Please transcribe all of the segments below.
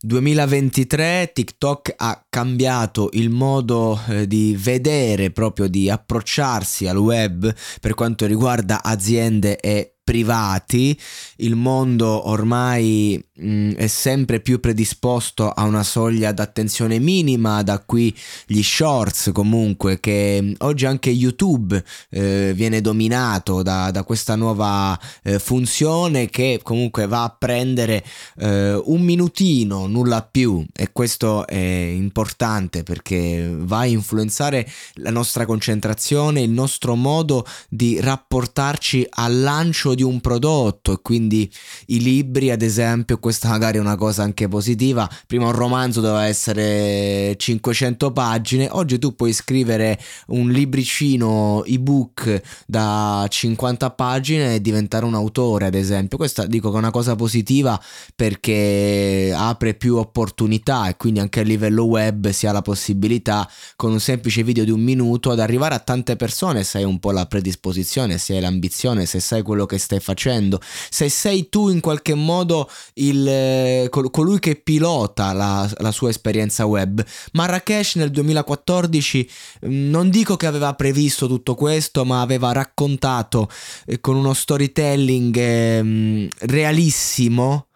2023 TikTok ha cambiato il modo eh, di vedere, proprio di approcciarsi al web per quanto riguarda aziende e privati, il mondo ormai mh, mm, è sempre più predisposto a una soglia d'attenzione minima, da qui gli shorts comunque, che mm, oggi anche YouTube eh, viene dominato da, da questa nuova eh, funzione che comunque va a prendere eh, un minutino, nulla più. E questo è importante perché va a influenzare la nostra concentrazione, il nostro modo di rapportarci al lancio di un prodotto e quindi i libri ad esempio questa magari è una cosa anche positiva. Prima un romanzo doveva essere 500 pagine oggi tu puoi scrivere un libricino ebook da 50 pagine e diventare un autore ad esempio. Questa dico che è una cosa positiva perché apre più opportunità e quindi anche a livello web si ha la possibilità con un semplice video di un minuto ad arrivare a tante persone se hai un po' la predisposizione se hai l'ambizione se sai quello che stai facendo, se sei tu in qualche modo il, eh, colui che pilota la, la sua esperienza web. Marrakesh nel 2014 mm, non dico che aveva previsto tutto questo, ma aveva raccontato eh, con uno storytelling eh, realissimo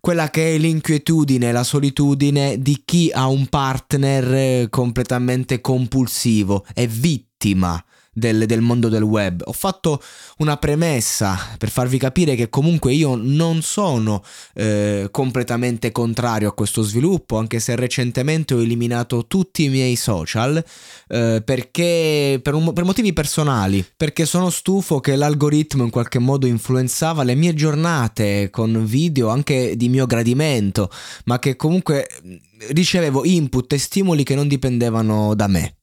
quella che è l'inquietudine, la solitudine di chi ha un partner eh, completamente compulsivo, è vittima del, del, mondo del web. Ho fatto una premessa per farvi capire che comunque io non sono eh, completamente contrario a questo sviluppo, anche se recentemente ho eliminato tutti i miei social eh, perché per, un, per motivi personali, perché sono stufo che l'algoritmo in qualche modo influenzava le mie giornate con video anche di mio gradimento, ma che comunque ricevevo input e stimoli che non dipendevano da me.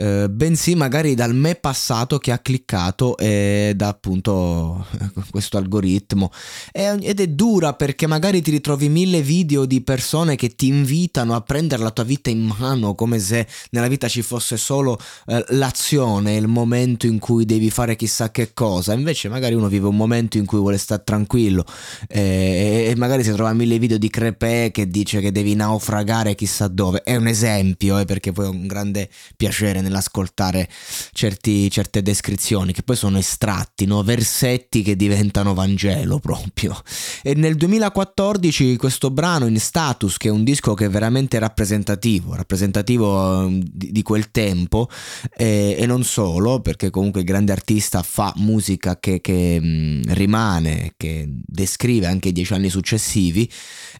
Eh, bensì magari dal me passato che ha cliccato e da appunto questo algoritmo. Ed è dura perché magari ti ritrovi mille video di persone che ti invitano a prendere la tua vita in mano come se nella vita ci fosse solo eh, l'azione, il momento in cui devi fare chissà che cosa. Invece magari uno vive un momento in cui vuole stare tranquillo eh, e magari si trova mille video di crepè che dice che devi naufragare chissà dove. È un esempio eh, perché poi è un grande piacere nell'ascoltare certi, certe descrizioni che poi sono estratti, no? versetti che diventano Vangelo proprio. E nel 2014 questo brano in status, che è un disco che è veramente rappresentativo, rappresentativo ehm, di, quel tempo e, e, non solo, perché comunque il grande artista fa musica che, che mh, rimane, che descrive anche i dieci anni successivi.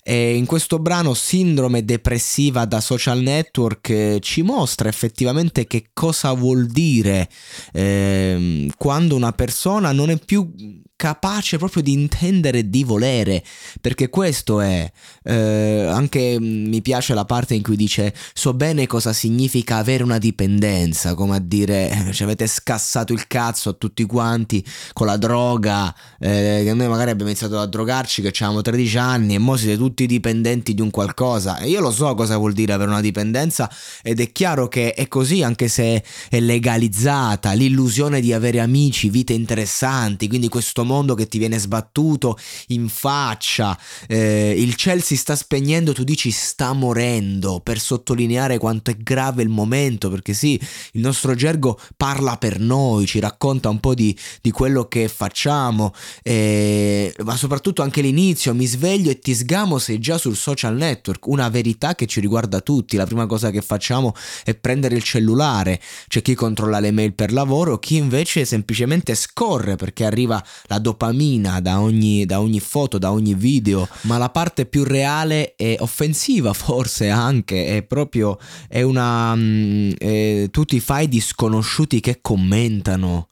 E in questo brano Sindrome depressiva da social network eh, ci mostra effettivamente che cosa vuol dire eh, quando una persona non è più capace proprio di intendere di volere, perché questo è, eh, anche mi piace la parte in cui dice so bene cosa significa avere una dipendenza, come a dire ci avete scassato il cazzo a tutti quanti con la droga, eh, che noi magari abbiamo iniziato a drogarci che avevamo 13 anni e mo siete tutti dipendenti di un qualcosa e io lo so cosa vuol dire avere una dipendenza ed è chiaro che è così anche se è legalizzata, l'illusione di avere amici, vite interessanti, quindi questo mondo che ti viene sbattuto in faccia, eh, il ciel si sta spegnendo, tu dici sta morendo, per sottolineare quanto è grave il momento, perché sì, il nostro gergo parla per noi, ci racconta un po' di, di quello che facciamo, eh, ma soprattutto anche l'inizio, mi sveglio e ti sgamo sei già sul social network, una verità che ci riguarda tutti, la prima cosa che facciamo è prendere il cellulare, c'è chi controlla le mail per lavoro, chi invece semplicemente scorre perché arriva la dopamina da ogni, da ogni foto, da ogni video, ma la parte più reale e offensiva forse anche, è proprio, è una... È, tu ti fai di sconosciuti che commentano.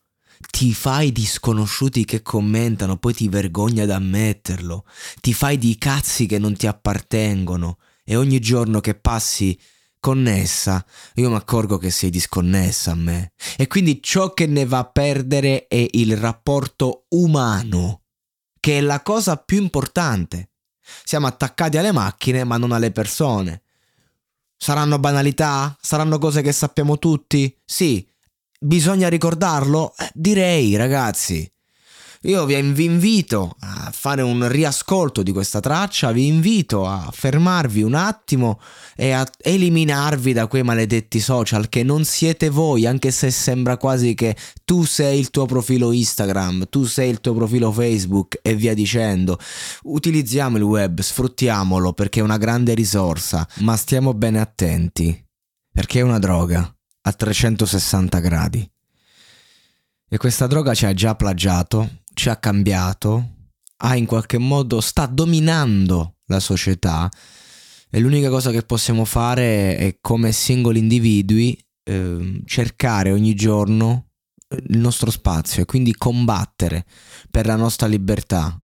Ti fai di sconosciuti che commentano, poi ti vergogna ad ammetterlo, ti fai di cazzi che non ti appartengono. E ogni giorno che passi connessa, io mi accorgo che sei disconnessa a me. E quindi ciò che ne va a perdere è il rapporto umano, che è la cosa più importante. Siamo attaccati alle macchine ma non alle persone. Saranno banalità? Saranno cose che sappiamo tutti? Sì. Bisogna ricordarlo? Eh, direi, ragazzi. Io vi invito a fare un riascolto di questa traccia, vi invito a fermarvi un attimo e a eliminarvi da quei maledetti social che non siete voi, anche se sembra quasi che tu sei il tuo profilo Instagram, tu sei il tuo profilo Facebook e via dicendo. Utilizziamo il web, sfruttiamolo perché è una grande risorsa, ma stiamo bene attenti, perché è una droga a 360 gradi. E questa droga ci ha già plagiato, ci ha cambiato, ha in qualche modo sta dominando la società e l'unica cosa che possiamo fare è come singoli individui eh, cercare ogni giorno eh, il nostro spazio e quindi combattere per la nostra libertà,